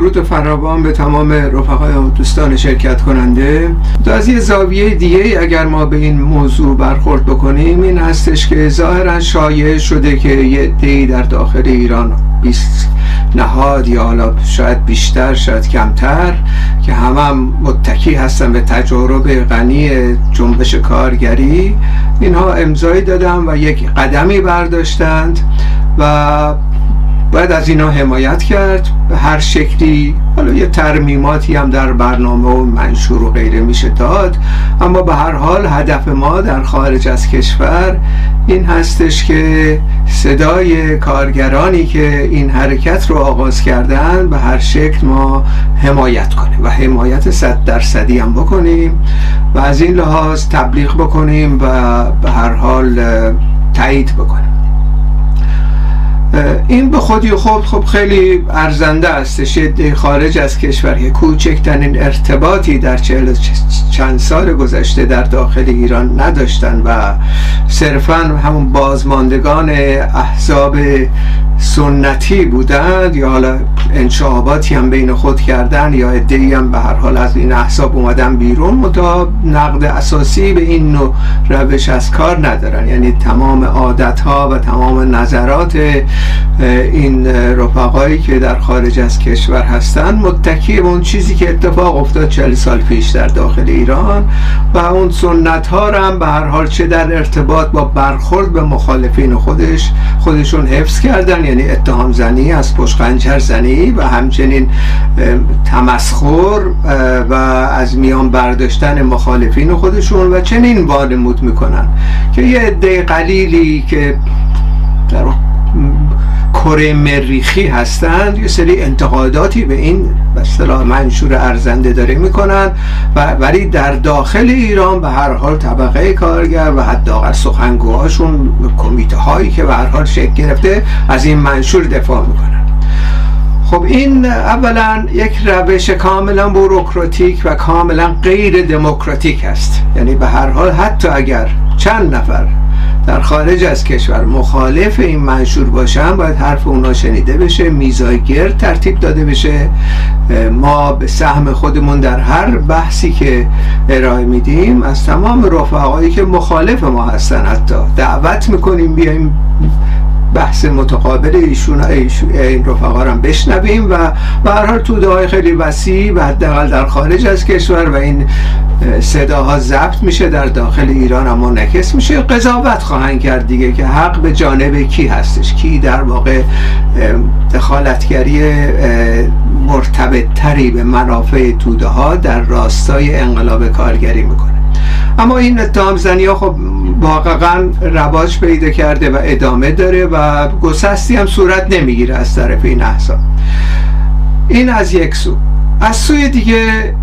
درود فراوان به تمام رفقای و دوستان شرکت کننده. تو از یه زاویه دیگه اگر ما به این موضوع برخورد بکنیم این هستش که ظاهرا شایع شده که یه دی در داخل ایران 20 نهاد یا حالا شاید بیشتر شاید کمتر که همه هم متکی هستن به تجارب غنی جنبش کارگری. اینها امضایی دادن و یک قدمی برداشتند و باید از اینا حمایت کرد. به هر شکلی حالا یه ترمیماتی هم در برنامه و منشور و غیره میشه داد. اما به هر حال هدف ما در خارج از کشور این هستش که صدای کارگرانی که این حرکت رو آغاز کردن به هر شکل ما حمایت کنیم و حمایت صد درصدی هم بکنیم و از این لحاظ تبلیغ بکنیم و به هر حال تایید بکنیم. این به خودی خود خب خیلی ارزنده است. شده خارج از کشور. که کوچکترین ارتباطی در چهل چند سال گذشته در داخل ایران نداشتن و صرفا همون بازماندگان احزاب سنتی بودند یا حالا انشاباتی هم بین خود کردن یا ادهی هم به هر حال از این احساب اومدن بیرون. متا نقد اساسی به این نوع روش از کار ندارن. یعنی تمام عادت ها و تمام نظرات این رفقایی که در خارج از کشور هستن متکی به اون چیزی که اتفاق افتاد چل سال پیش در داخل ایران و اون سنت ها هم به هر حال چه در ارتباط با برخورد به مخالفین خودش خودشون حفظ کردن یعنی اتهام زنی از پشت زنی و همچنین تمسخر و از میان برداشتن مخالفین خودشون و چنین وانمود می‌کنن که یه عده قلیلی که در کره مریخی هستند. یه سری انتقاداتی به این اصطلاح منشور ارزنده داره می‌کنن و ولی در داخل ایران به هر حال طبقه کارگر و حداقل سخنگوهاشون کمیته هایی که به هر حال شکل گرفته از این منشور دفاع می‌کنن خب این اولا یک روش کاملا بوروکراتیک و کاملا غیر دموکراتیک است. یعنی به هر حال حتی اگر چند نفر در خارج از کشور مخالف این منشور باشن باید حرف اونا شنیده بشه میزای گرد ترتیب داده بشه. ما به سهم خودمون در هر بحثی که ارائه میدیم از تمام رفقایی که مخالف ما هستن حتی دعوت می‌کنیم بیایم بحث متقابل ایشون این رفقا رو بشنویم و به هر حال توده خیلی وسیع و حداقل در خارج از کشور و این صداها ضبط میشه در داخل ایران اما نکس میشه. قضاوت خواهند کرد دیگه که حق به جانب کی هستش؟ کی در واقع دخالتگری مرتبط تری به منافع توده ها در راستای انقلاب کارگری می‌کنه؟ اما این اتهام زنی ها خب واقعا رواج پیدا کرده و ادامه داره و گسستی هم صورت نمی‌گیره از طرف این احزاب این از یک سو. از سوی دیگه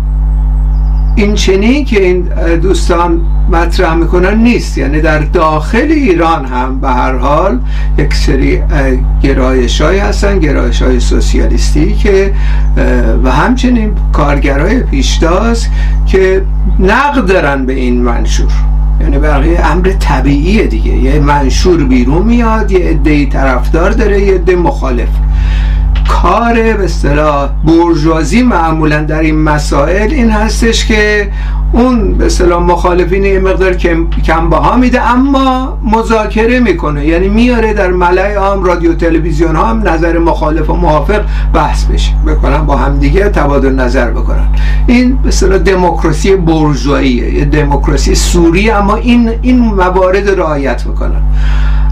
این چنین که این دوستان مطرح می‌کنن نیست. یعنی در داخل ایران هم به هر حال یک سری گرایش های هستن گرایش های سوسیالیستی که و همچنین کارگرای پیشتاز که نقد دارن به این منشور. یعنی بقیه امر طبیعیه دیگه. یه منشور بیرون میاد یه عده طرفدار داره یه عده مخالف. کار به اصطلاح برجوازی معمولا در این مسائل این هستش که اون به اصطلاح مخالفین یه مقدار کم باها میده اما مذاکره می‌کنه. یعنی میاره در ملای عام رادیو تلویزیون ها هم نظر مخالف و موافق بحث بشه. بکنن با هم دیگه تبادل نظر بکنن. این به اصطلاح دموکراسی بورژواییه. یه دموکراسی صوری اما این این موارد رعایت می‌کنن.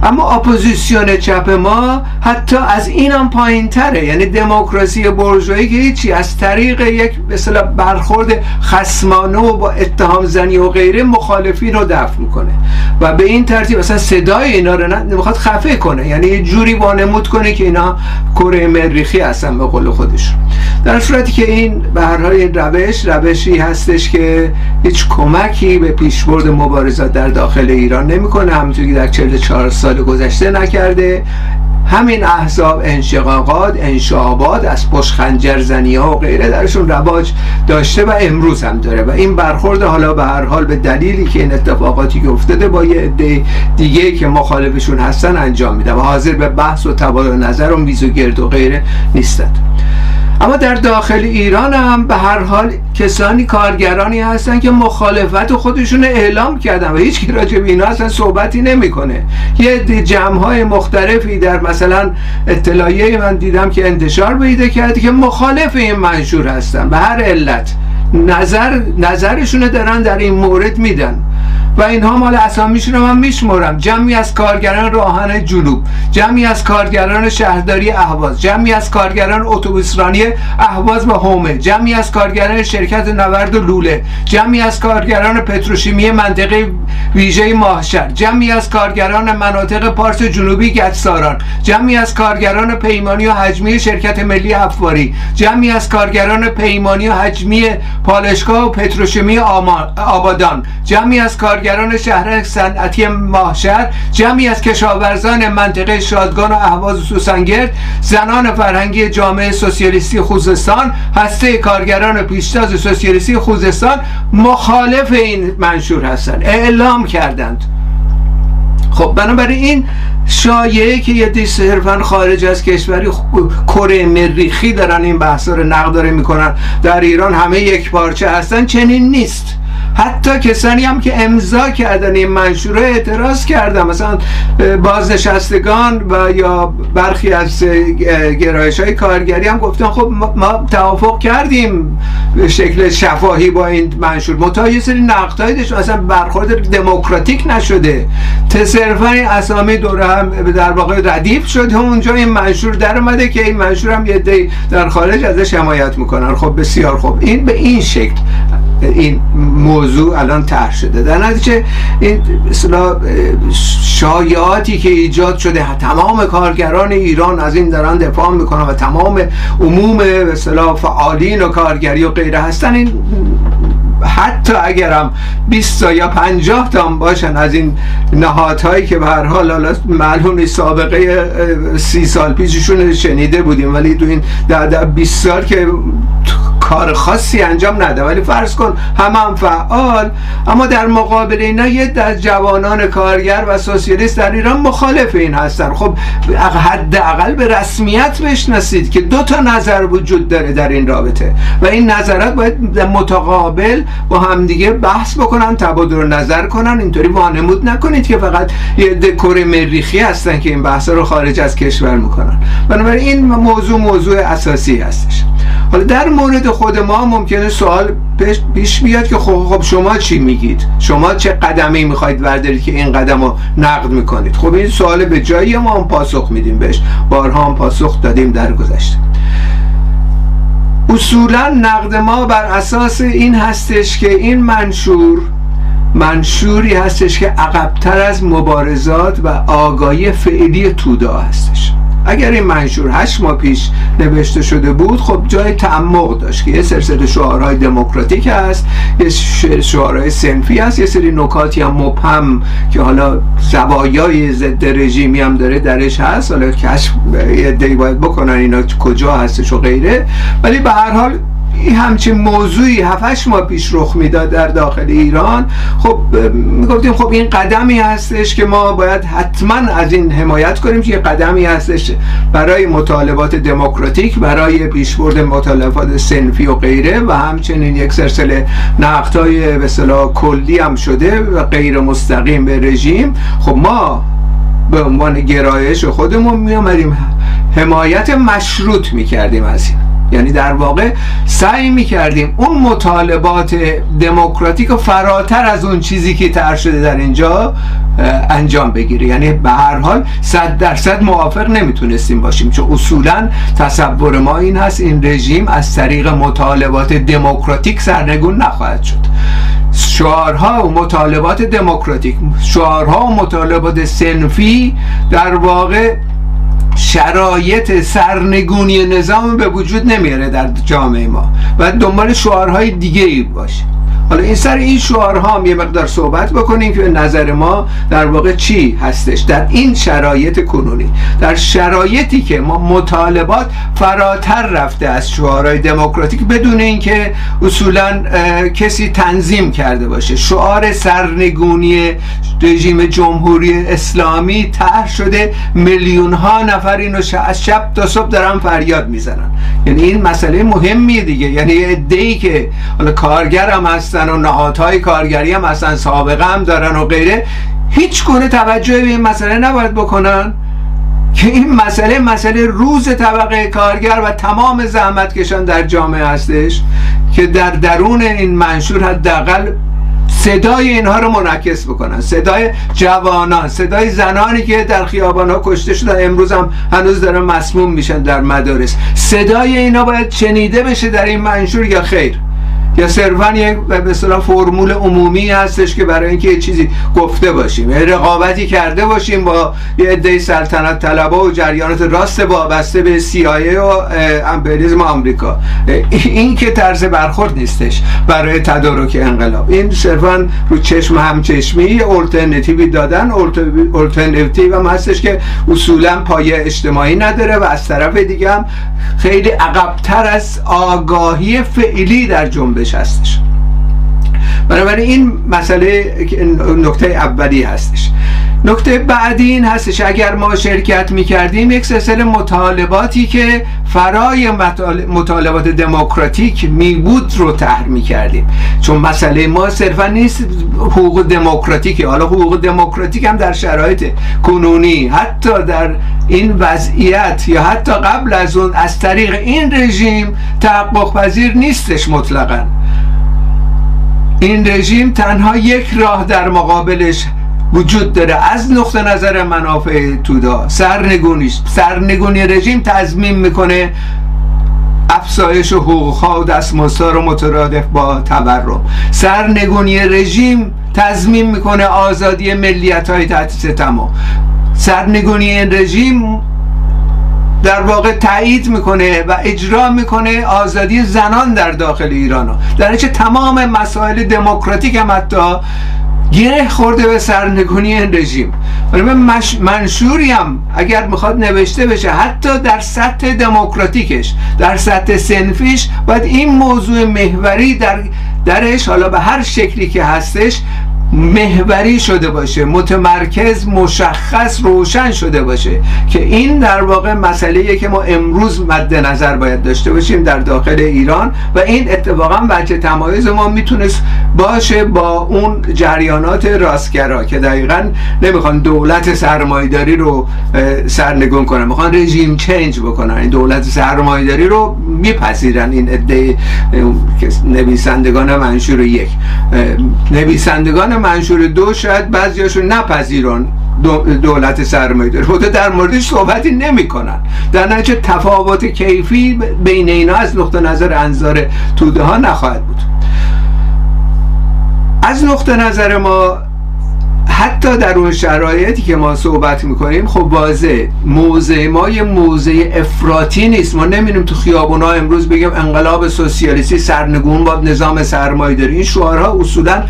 اما اپوزیسیون چپ ما حتی از اینم پایین تره. یعنی دموکراسی بورژوایی که هیچی از طریق یک مثلا برخورد خسمانه و با اتهام زنی و غیره مخالفین رو دفع می‌کنه. و به این ترتیب مثلا صدای اینا رو نمی‌خواد خفه کنه. یعنی یه جوری وانمود کنه که اینا کره مریخی هستن به قول خودش. در صورتی که این به هر حال این روش روشی هستش که هیچ کمکی به پیشبرد مبارزات در داخل ایران نمی‌کنه. همونطوری که در 44 سال گذشته نکرده. همین احزاب انشقاقات انشابات از پشخنجرزنی ها و غیره درشون رواج داشته و امروز هم داره. و این برخورد حالا به هر حال به دلیلی که این اتفاقاتی که افتاده با یه عده دیگه که مخالفشون هستن انجام میده و حاضر به بحث و تبادل نظر و میز و گرد و غیره نیستند اما در داخل ایران هم به هر حال کسانی کارگرانی هستن که مخالفت خودشون اعلام کردن و هیچ راجع به اینا اصلا صحبتی نمی‌کنه. یه جمع های مختلفی در مثلا اطلاعیه من دیدم که انتشار پیدا کرده که مخالف این منشور هستن. به هر علت نظر نظرشون دارن در این مورد میدن. و اینها مال اسامیشون رو من میشمرم جمعی از کارگران راهن جنوب جمعی از کارگران شهرداری اهواز جمعی از کارگران اتوبوسرانی اهواز و هومه جمعی از کارگران شرکت نورد و لوله جمعی از کارگران پتروشیمی منطقه ویژه ماهشر جمعی از کارگران مناطق پارس جنوبی گچساران جمعی از کارگران پیمانی و حجمی شرکت ملی افواری جمعی از کارگران پیمانی و حجمی پالشگاه و پتروشیمی آبادان جمعی از کارگران شهر صنعتی ماهشهر جمعی از کشاورزان منطقه شادگان و اهواز و سوسنگرد زنان فرهنگی جامعه سوسیالیستی خوزستان هسته کارگران پیشتاز سوسیالیستی خوزستان مخالف این منشور هستند. اعلام کردند. خب بنابراین این شایعه که یه صرفا خارج از کشوری کره مریخی دارن این بحثا رو نقداره می‌کنن در ایران همه یک پارچه هستن چنین نیست. حتی کسانی هم که امضا کردن این منشوره اعتراض کردن. مثلا بازنشستگان و یا برخی از گرایش های کارگری هم گفتن خب ما توافق کردیم به شکل شفاهی با این منشور. متا یه سری نقدهایی داشت. اصلا برخورد دموکراتیک نشده. تصرفا اسامی دوره هم در واقع ردیف شده اونجا این منشور در اومده که این منشور هم یه در خارج ازش حمایت می‌کنن. خب بسیار خوب. این به این شکل. این موضوع الان طرح شده. در نتیجه این شایعاتی که ایجاد شده تمام کارگران ایران از این دارن دفاع می‌کنن و تمام عموم به فعالین و کارگری و غیره هستن. این حتی اگرم 20 تا یا 50 تا باشن از این نهادهایی که به هر حال معلوم سابقه سی سال پیششون شنیده بودیم. ولی تو این در 20 سال که کار خاصی انجام نده. ولی فرض کن هم هم فعال اما در مقابل اینا یه از جوانان کارگر و سوسیالیست در ایران مخالف این هستن. خب حداقل به رسمیت بشناسید که دو تا نظر وجود داره در این رابطه. و این نظرات باید متقابل با همدیگه بحث بکنن تبادل نظر کنن. اینطوری وانمود نکنید که فقط یه دکور مریخی هستن که این بحث رو خارج از کشور می‌کنن. بنابراین این موضوع موضوع اساسی هستش. حالا در مورد خود ما ممکنه سوال پیش بیاد که خب, خب شما چی میگید؟ شما چه قدمی می‌خواید بردارید که این قدم رو نقد می‌کنید؟ خب این سوال به جایی ما هم پاسخ میدیم بهش. بارها هم پاسخ دادیم در گذشته. اصولا نقد ما بر اساس این هستش که این منشور منشوری هستش که عقبتر از مبارزات و آگاهی فعلی تودا هستش. اگر این منشور هشت ماه پیش نوشته شده بود خب جای تعمق داشت که یه سلسله شعارهای دموکراتیک هست یه شعارهای سنفی هست یه سری نکاتی هم مبهم که حالا زوایای ضد رژیمی هم داره درش هست. حالا کشف یه باید بکنن اینا کجا هستش و غیره. ولی به هر حال همچین موضوعی 7 ماه پیش رخ می‌داد در داخل ایران. خب می‌گفتیم خب این قدمی هستش که ما باید حتما از این حمایت کنیم که قدمی هستش برای مطالبات دموکراتیک برای پیشبرد مطالبات سنفی و غیره و همچنین یک سلسله نقدهای به کلی هم شده و غیر مستقیم به رژیم. خب ما به عنوان گرایش خودمون می حمایت مشروط می‌کردیم از این. یعنی در واقع سعی می‌کردیم اون مطالبات دموکراتیک و فراتر از اون چیزی که تر شده در اینجا انجام بگیره. یعنی به هر حال صد درصد موافق نمی‌تونستیم باشیم. چون اصولا تصور ما این هست این رژیم از طریق مطالبات دموکراتیک سرنگون نخواهد شد. شعارها و مطالبات دموکراتیک شعارها و مطالبات سنفی در واقع شرایط سرنگونی نظام به وجود نمیاره در جامعه ما. و دنبال شعارهای دیگه ای باشه. حالا این سر این شعارها هم یه مقدار صحبت بکنیم که نظر ما در واقع چی هستش؟ در این شرایط کنونی در شرایطی که ما مطالبات فراتر رفته از شعارهای دموکراتیک بدون اینکه اصولا کسی تنظیم کرده باشه. شعار سرنگونی رژیم جمهوری اسلامی طرح شده میلیون ها نفر اینو از شب تا صبح دارن فریاد می‌زنن. یعنی این مسئله مهمیه دیگه. یعنی ای که حالا کارگر هم هستن و نهادهای کارگری هم هستن سابقه هم دارن و غیره. هیچ گونه توجه به این مسئله نباید بکنن که این مسئله مسئله روز طبقه کارگر و تمام زحمتکشان در جامعه هستش که در درون این منشور حداقل صدای اینها رو منعکس بکنن. صدای جوانان صدای زنانی که در خیابان ها کشته شدن امروز هم هنوز دارن مسموم میشن در مدارس. صدای اینا باید شنیده بشه در این منشور یا خیر؟ یا صرفا یک به اصطلاح فرمول عمومی هستش که برای اینکه یه چیزی گفته باشیم رقابتی کرده باشیم با یه عده سلطنت طلبه و جریانات راست وابسته به CIA و امپریالیسم آمریکا. این که طرز برخورد نیستش برای تدارک انقلاب. این صرفا رو چشم همچشمی الटरनेटیوی دادن الटरनेटیو هم هستش که اصولا پایه اجتماعی نداره و از طرف دیگه هم خیلی عقبتر از آگاهی فعلی در جنبش هستش. بنابراین این مسئله نکته اولی هستش. نکته بعدی این هستش اگر ما شرکت می‌کردیم یک سلسله مطالباتی که فرای مطالبات دموکراتیک می بود رو طرح می‌کردیم. چون مسئله ما صرفا نیست حقوق دموکراتیک حالا حقوق دموکراتیک هم در شرایط کنونی حتی در این وضعیت یا حتی قبل از اون از طریق این رژیم تحقق پذیر نیستش مطلقا. این رژیم تنها یک راه در مقابلش وجود داره. از نقطه نظر منافع تودا سرنگونیش سرنگونی رژیم تضمین می‌کنه افزایش حقوقها و دستمزدها رو مترادف با تورم. سرنگونی رژیم تضمین می‌کنه آزادی ملیت های تحت ستما سرنگونی رژیم در واقع تایید می‌کنه و اجرا می‌کنه آزادی زنان در داخل ایران در چه تمام مسائل دموکراتیک هم حتی گره خورده به سرنگونی این رژیم مش... منشوری هم اگر می‌خواد نوشته بشه حتی در سطح دموکراتیکش در سطح سنفیش باید این موضوع محوری در درش حالا به هر شکلی که هستش محوری شده باشه متمرکز مشخص روشن شده باشه که این در واقع مسئله که ما امروز مد نظر باید داشته باشیم در داخل ایران و این اتفاقا وجه تمایز ما می‌تونست باشه با اون جریانات راستگرا که دقیقا نمی‌خوان دولت سرمایداری رو سرنگون کنن می‌خوان رژیم چنج بکنن. این دولت سرمایداری رو میپذیرن این عده نویسندگان منشور یک. نویسندگان منشور دو شاید بعضیاشون نپذیرن دولت سرمایه داره خود در موردش صحبتی نمی‌کنن. در نتیجه تفاوت کیفی بین اینا از نقطه نظر انظار توده ها نخواهد بود. از نقطه نظر ما حتی در اون شرایطی که ما صحبت می‌کنیم خب واضح موضع ما یه موضع افراطی نیست. ما نمی‌دونیم تو خیابونا امروز بگیم انقلاب سوسیالیستی سرنگون با نظام سرمایه داری این شعارها اصولا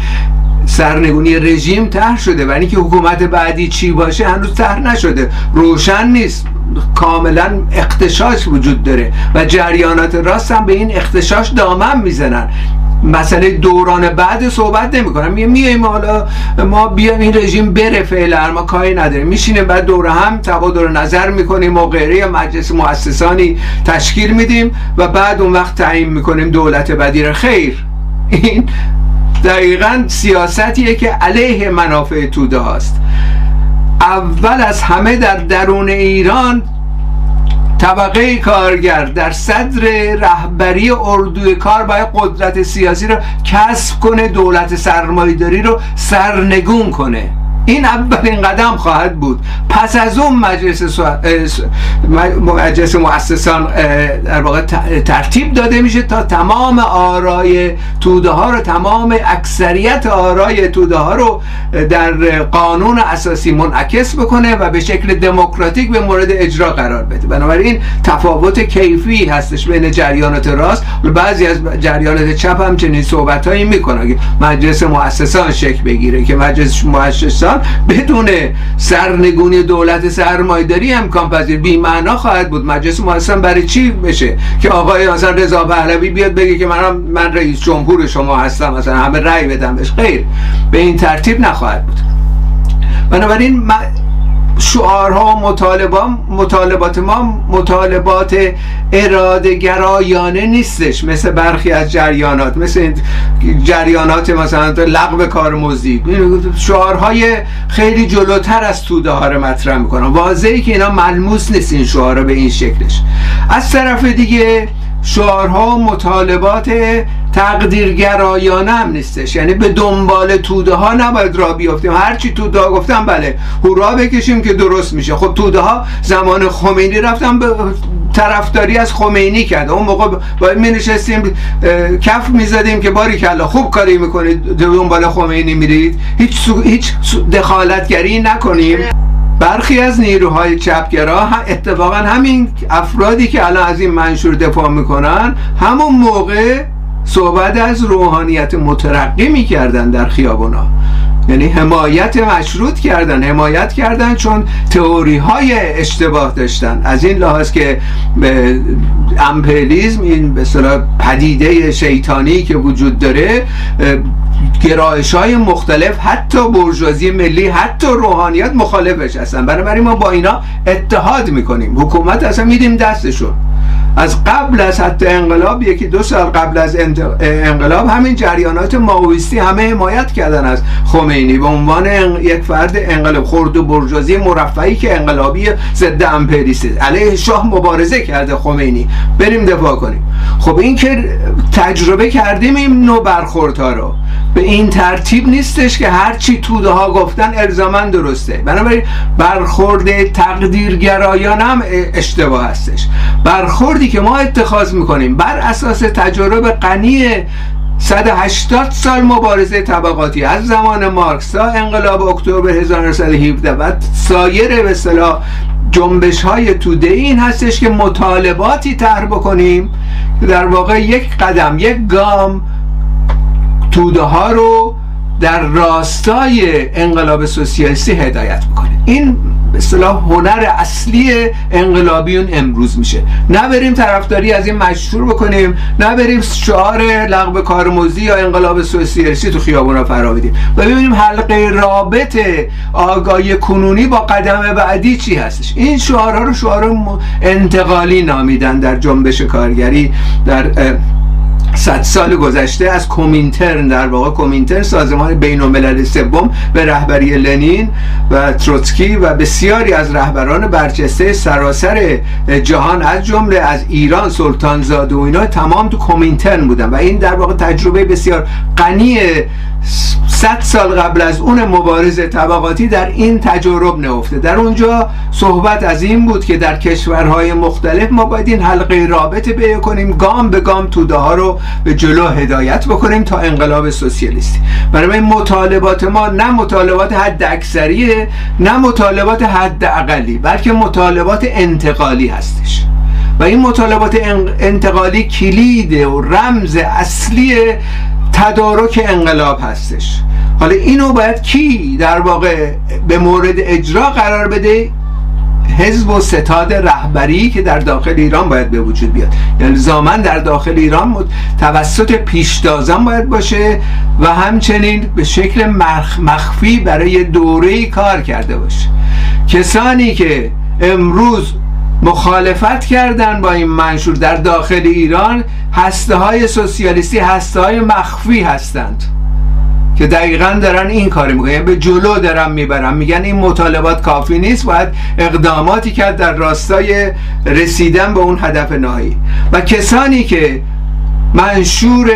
سرنگونی رژیم طرح شده و اینکه حکومت بعدی چی باشه هنوز طرح نشده. روشن نیست. کاملا اختشاش وجود داره و جریانات راست هم به این اختشاش دامن می‌زنن. مسئله دوران بعد صحبت نمی‌کنم. میگه میایم حالا ما بیایم این رژیم بره فعلا ما کاری نداریم. میشینیم بعد دوره هم تبادل نظر می‌کنیم و غیره مجلس مؤسسانی تشکیل میدیم و بعد اون وقت تعیین می‌کنیم دولت بدیر خیر. این دقیقا سیاستیه که علیه منافع توده هاست. اول از همه در درون ایران طبقه کارگر در صدر رهبری اردوی کار باید قدرت سیاسی رو کسب کنه دولت سرمایداری رو سرنگون کنه. این اولین قدم خواهد بود. پس از اون مجلس مجلس مؤسسان در واقع ترتیب داده میشه تا تمام آرای توده ها رو تمام اکثریت آرای توده ها رو در قانون اساسی منعکس بکنه و به شکل دموکراتیک به مورد اجرا قرار بده. بنابراین تفاوت کیفی هستش بین جریانات راست. و بعضی از جریانات چپ هم چنین صحبت هایی می‌کنن که مجلس مؤسسان شکل بگیره که مجلس مؤسسان بدون سرنگونی دولت سرمایداری امکان پذیر. بی معنا خواهد بود. مجلس مؤسسان برای چی بشه؟ که آقای مثلا رضا پهلوی بیاد بگه که من من رئیس جمهور شما هستم مثلا همه رأی بدم بهش. غیر به این ترتیب نخواهد بود. بنابراین شعارها مطالبات مطالبات ما مطالبات اراده گرایانه نیستش. مثل برخی از جریانات مثل جریانات مثلا لغو کارمزدی شعارهای خیلی جلوتر از توده ها رو مطرح می‌کنن. واضحی که اینا ملموس نیست این شعارها به این شکلش. از طرف دیگه شعارها و مطالبات تقدیرگرایانه هم نیستش. یعنی به دنبال توده ها نباید را بیافتیم هرچی توده ها گفتم بله هورا بکشیم که درست میشه. خب توده ها زمان خمینی رفتم به طرفداری از خمینی کرد اون موقع باید می نشستیم کف می زدیم که باری کلا خوب کاری می‌کنید دنبال خمینی میرید. هیچ, هیچ دخالتگری نکنیم. برخی از نیروهای چپگرا اتفاقا همین افرادی که الان از این منشور دفاع می‌کنن همون موقع صحبت از روحانیت مترقی می‌کردن در خیابونا. یعنی حمایت مشروط کردن حمایت کردن چون تئوری های اشتباه داشتن. از این لحاظ که امپلیزم این به پدیده شیطانی که وجود داره گرایش های مختلف حتی برجوازی ملی حتی روحانیت مخالفش هستن. بنابراین ما با اینا اتحاد می‌کنیم. حکومت اصلا میدیم دستشون. از قبل از حتی انقلاب یکی دو سال قبل از انقلاب همین جریانات ماویستی همه حمایت کردن از خمینی به عنوان یک فرد انقلاب خرد و برجازی مرفعی که انقلابی ضد امپریست علیه شاه مبارزه کرده خمینی. بریم دفاع کنیم. خب این که تجربه کردیم این نوع برخوردها رو. به این ترتیب نیستش که هرچی توده ها گفتن الزاما درسته. بنابراین برخورد تقدیرگرایان هم اشتباه هستش. برخوردی که ما اتخاذ می‌کنیم. بر اساس تجارب غنی 180 سال مبارزه طبقاتی از زمان مارکس تا انقلاب اکتبر 1917 و سایر به اصطلاح جنبش های توده این هستش که مطالباتی طرح بکنیم که در واقع یک قدم یک گام توده ها رو در راستای انقلاب سوسیالیستی هدایت بکنه. این به اصطلاح هنر اصلی انقلابیون امروز میشه. نه بریم طرفداری از این مشهور بکنیم نه بریم شعار لغو کارمزدی یا انقلاب سوسیالیستی تو خیابونا فرا بدیم. و ببینیم حلقه رابط آگاهی کنونی با قدم بعدی چی هستش. این شعارها رو شعار انتقالی نامیدن در جنبش کارگری در صد سال گذشته از کومینترن در واقع. کومینترن سازمان بین الملل سوم به رهبری لنین و تروتسکی و بسیاری از رهبران برجسته سراسر جهان از جمله از ایران سلطان زاده و اینا تمام تو کومینترن بودن و این در واقع تجربه بسیار غنی صد سال قبل از اون مبارزه طبقاتی در این تجرب نفته در اونجا صحبت از این بود که در کشورهای مختلف ما باید این حلقه رابطه بیه کنیم گام به گام توده ها رو به جلو هدایت بکنیم تا انقلاب سوسیالیستی. برای مطالبات ما نه مطالبات حد اکثریه نه مطالبات حد اقلی بلکه مطالبات انتقالی هستش. و این مطالبات انتقالی کلید و رمز اصلی تدارک انقلاب هستش. حالا اینو باید کی در واقع به مورد اجرا قرار بده؟ حزب و ستاد رهبری که در داخل ایران باید به وجود بیاد. یعنی زامن در داخل ایران توسط پیشتازان باید باشه و همچنین به شکل مخفی برای دوره کار کرده باشه. کسانی که امروز مخالفت کردن با این منشور. در داخل ایران هسته های سوسیالیستی هسته های مخفی هستند که دقیقا دارن این کاری می‌کنن. یعنی به جلو دارن می‌برن. میگن این مطالبات کافی نیست باید اقداماتی کرد در راستای رسیدن به اون هدف نهایی. و کسانی که منشور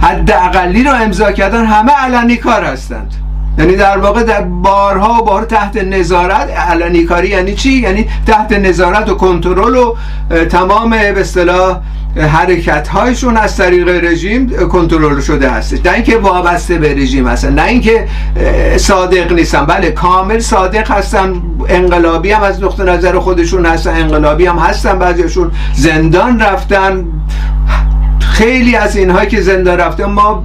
حد اقلی رو امضا کردن همه علنی کار هستند. یعنی در واقع در بارها و بار تحت نظارت علنی کاری یعنی چی؟ یعنی تحت نظارت و کنترل و تمام به اصطلاح حرکت هایشون از طریق رژیم کنترل شده هستش. نه اینکه وابسته به رژیم هستن نه اینکه صادق نیستن. بله کامل صادق هستن انقلابی هم از نقطه نظر خودشون هستن انقلابی هم هستن بعضیشون زندان رفتن. خیلی از اینهایی که زندان رفتن ما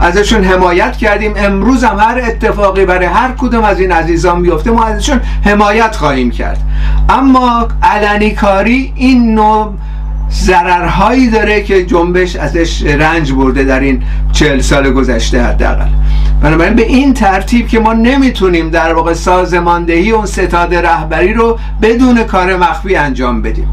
ازشون حمایت کردیم. امروز هم هر اتفاقی برای هر کدوم از این عزیزان بیفته ما ازشون حمایت خواهیم کرد. اما علنی کاری این نوع ضررهایی داره که جنبش ازش رنج برده در این چهل سال گذشته حداقل. بنابراین به این ترتیب که ما نمی‌تونیم در واقع سازماندهی اون ستاد رهبری رو بدون کار مخفی انجام بدیم.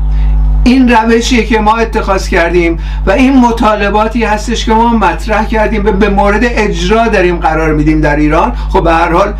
این روشیه که ما اتخاذ کردیم و این مطالباتی هستش که ما مطرح کردیم به مورد اجرا داریم قرار میدیم در ایران. خب به هر حال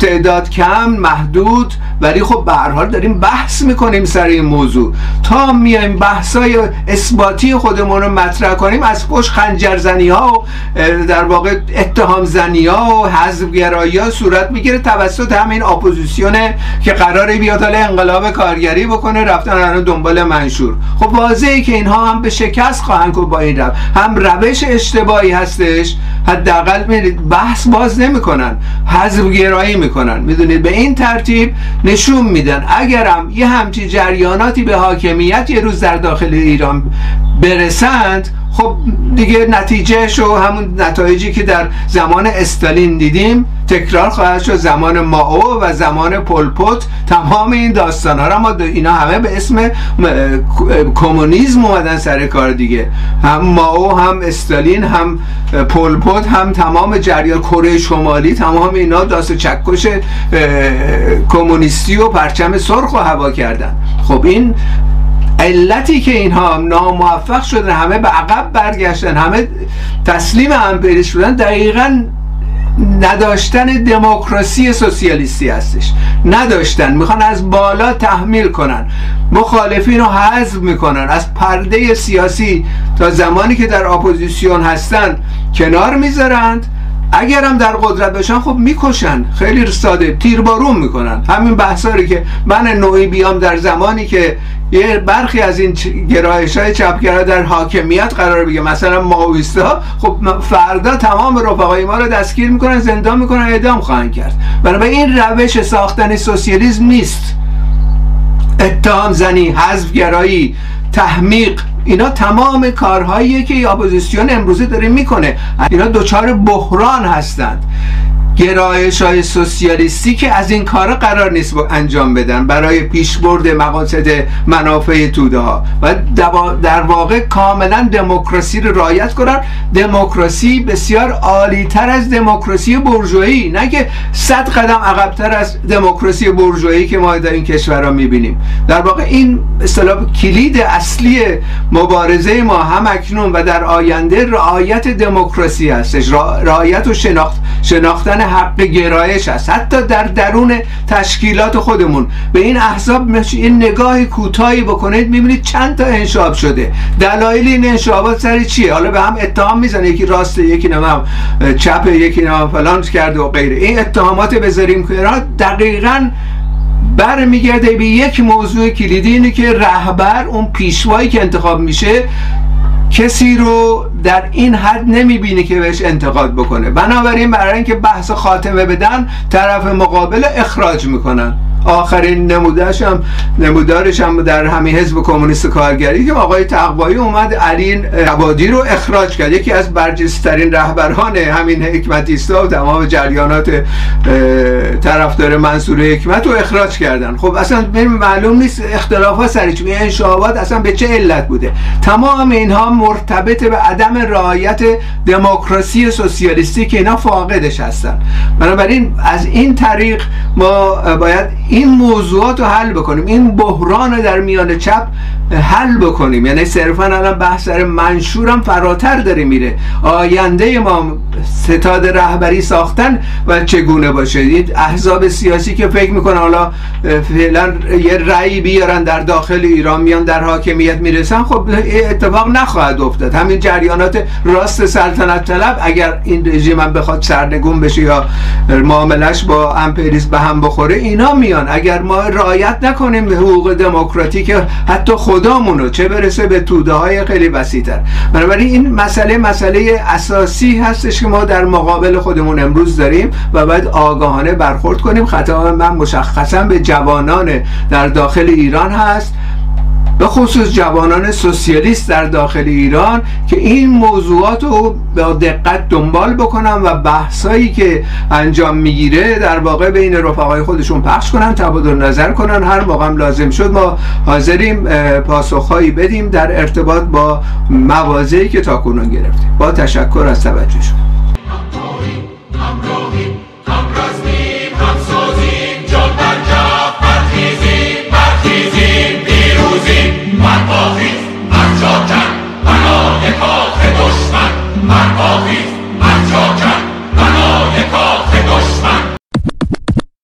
تعداد کم محدود ولی خب به هر حال داریم بحث می‌کنیم سر این موضوع. تا میایم بحثای اثباتی خودمون رو مطرح کنیم از پشت خنجرزنی ها و در واقع اتهام زنی ها و حزب گرایی ها صورت می‌گیره. توسط همین اپوزیسیونه که قراره بیاد انقلاب کارگری بکنه رفتن دنبال منشور. خب واضحه که اینها هم به شکست خواهند با این رو هم روش اشتباهی هستش. حداقل می‌دید بحث باز نمی‌کنن. حذف گرایی می‌کنن. می‌دونید؟ به این ترتیب نشون میدن. اگرم یه همچی جریاناتی به حاکمیت یه روز در داخل ایران برسند خب دیگه نتیجهش و همون نتایجی که در زمان استالین دیدیم تکرار خواهد شد. زمان ماو و زمان پولپوت تمام این داستان ها را ما اینا همه به اسم کمونیسم اومدن سر کار دیگه. هم ماو هم استالین هم پولپوت هم تمام جریان کره شمالی تمام اینا داست چکش کمونیستی و پرچم سرخ و هوا کردن. خب این علتی که اینها ناموفق شدن همه به عقب برگشتن همه تسلیم امپریالیسم شدن دقیقا نداشتن دموکراسی سوسیالیستی هستش. نداشتن می‌خوان از بالا تحمیل کنن. مخالفین رو حذف می‌کنن. از پرده سیاسی تا زمانی که در اپوزیسیون هستن کنار می‌ذارند. اگر هم در قدرت باشن خب می‌کشن. خیلی ساده تیربارون می‌کنن. همین بحثایی که من نوعی بیام در زمانی که یه برخی از این گرایش های چپگرا در حاکمیت قرار بگه. مثلا ها خب فردا تمام رفقای ما رو دستگیر می‌کنن زندان می‌کنن اعدام خواهند کرد. بنابراین این روش ساختن سوسیالیسم نیست. اتهام زنی حذف گرایی تحمیق اینا تمام کارهاییه که اپوزیسیون امروزه داره می‌کنه. اینا دچار بحران هستند. گرایش های سوسیالیستی که از این کار قرار نیست انجام بدن برای پیشبرد مقاصد منافع توده ها. و در واقع کاملا دموکراسی رو رعایت کنن. دموکراسی بسیار عالی تر از دموکراسی برجوهی. نه که صد قدم عقبتر از دموکراسی برجوهی که ما در این کشورها می‌بینیم. در واقع این اصطلاح کلید اصلی مبارزه ما هم اکنون و در آینده رعایت دموکراسی هستش. رعایت و شناخت شناختن حق گرایش است. حتی در درون تشکیلات خودمون. به این احزاب این نگاهی کوتاهی بکنید می‌بینید چند تا انشاب شده. دلایل این انشابات سر چیه؟ حالا به هم اتهام می‌زنه. یکی راست یکی نمام چپ یکی نمام فلان کرده و غیره. این اتهامات بذاریم که دقیقا برمیگرده به یک موضوع کلیدی اینه که رهبر اون پیشوایی که انتخاب میشه کسی رو در این حد نمی‌بینه که بهش انتقاد بکنه. بنابراین برای اینکه بحث خاتمه بدن طرف مقابل اخراج می‌کنن. آخرین نمودارش هم نمودارش هم در همین حزب کمونیست کارگری که آقای تقوایی اومد علی عبادی رو اخراج کرد. یکی از برجسترین رهبران همین حکمتیستا و تمام جریانات طرفدار منصور حکمت رو اخراج کردن. خب اصلا معلوم نیست اختلافات سر چی. اصلا به چه علت بوده؟ تمام اینها مرتبط به عدم رعایت دموکراسی سوسیالیستی که اینا فاقدش هستن. بنابراین از این طریق ما باید این موضوعات رو حل بکنیم. این بحران در میان چپ حل بکنیم. یعنی صرفا الان بحث منشورم فراتر داره میره. آینده ما ستاد رهبری ساختن و چگونه باشه؟ احزاب سیاسی که فکر می‌کنن حالا فعلا یه رأی بیارن در داخل ایران میان در حاکمیت می‌رسن خب اتفاق نخواهد افتاد. همین جریانات راست سلطنت طلب اگر این رژیم هم بخواد سرنگون بشه یا معاملش با امپریز به هم بخوره اینا میان. اگر ما رعایت نکنیم به حقوق دموکراتیک حتی خدامونو چه برسه به توده های خیلی وسیعتر. بنابراین این مسئله مسئله اساسی هستش که ما در مقابل خودمون امروز داریم و باید آگاهانه برخورد کنیم. خطاب من مشخصا به جوانان در داخل ایران هست. به خصوص جوانان سوسیالیست در داخل ایران که این موضوعات رو با دقت دنبال بکنن و بحثایی که انجام می‌گیره در واقع بین رفقای خودشون پخش کنن تبادل نظر کنن. هر موقع لازم شد ما حاضریم پاسخهایی بدیم در ارتباط با موازهی که تاکنون گرفتیم. با تشکر از توجهشون برپاخیز بنای کاخ دشمن برپاخیز از